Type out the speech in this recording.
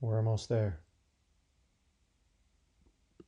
We're almost there.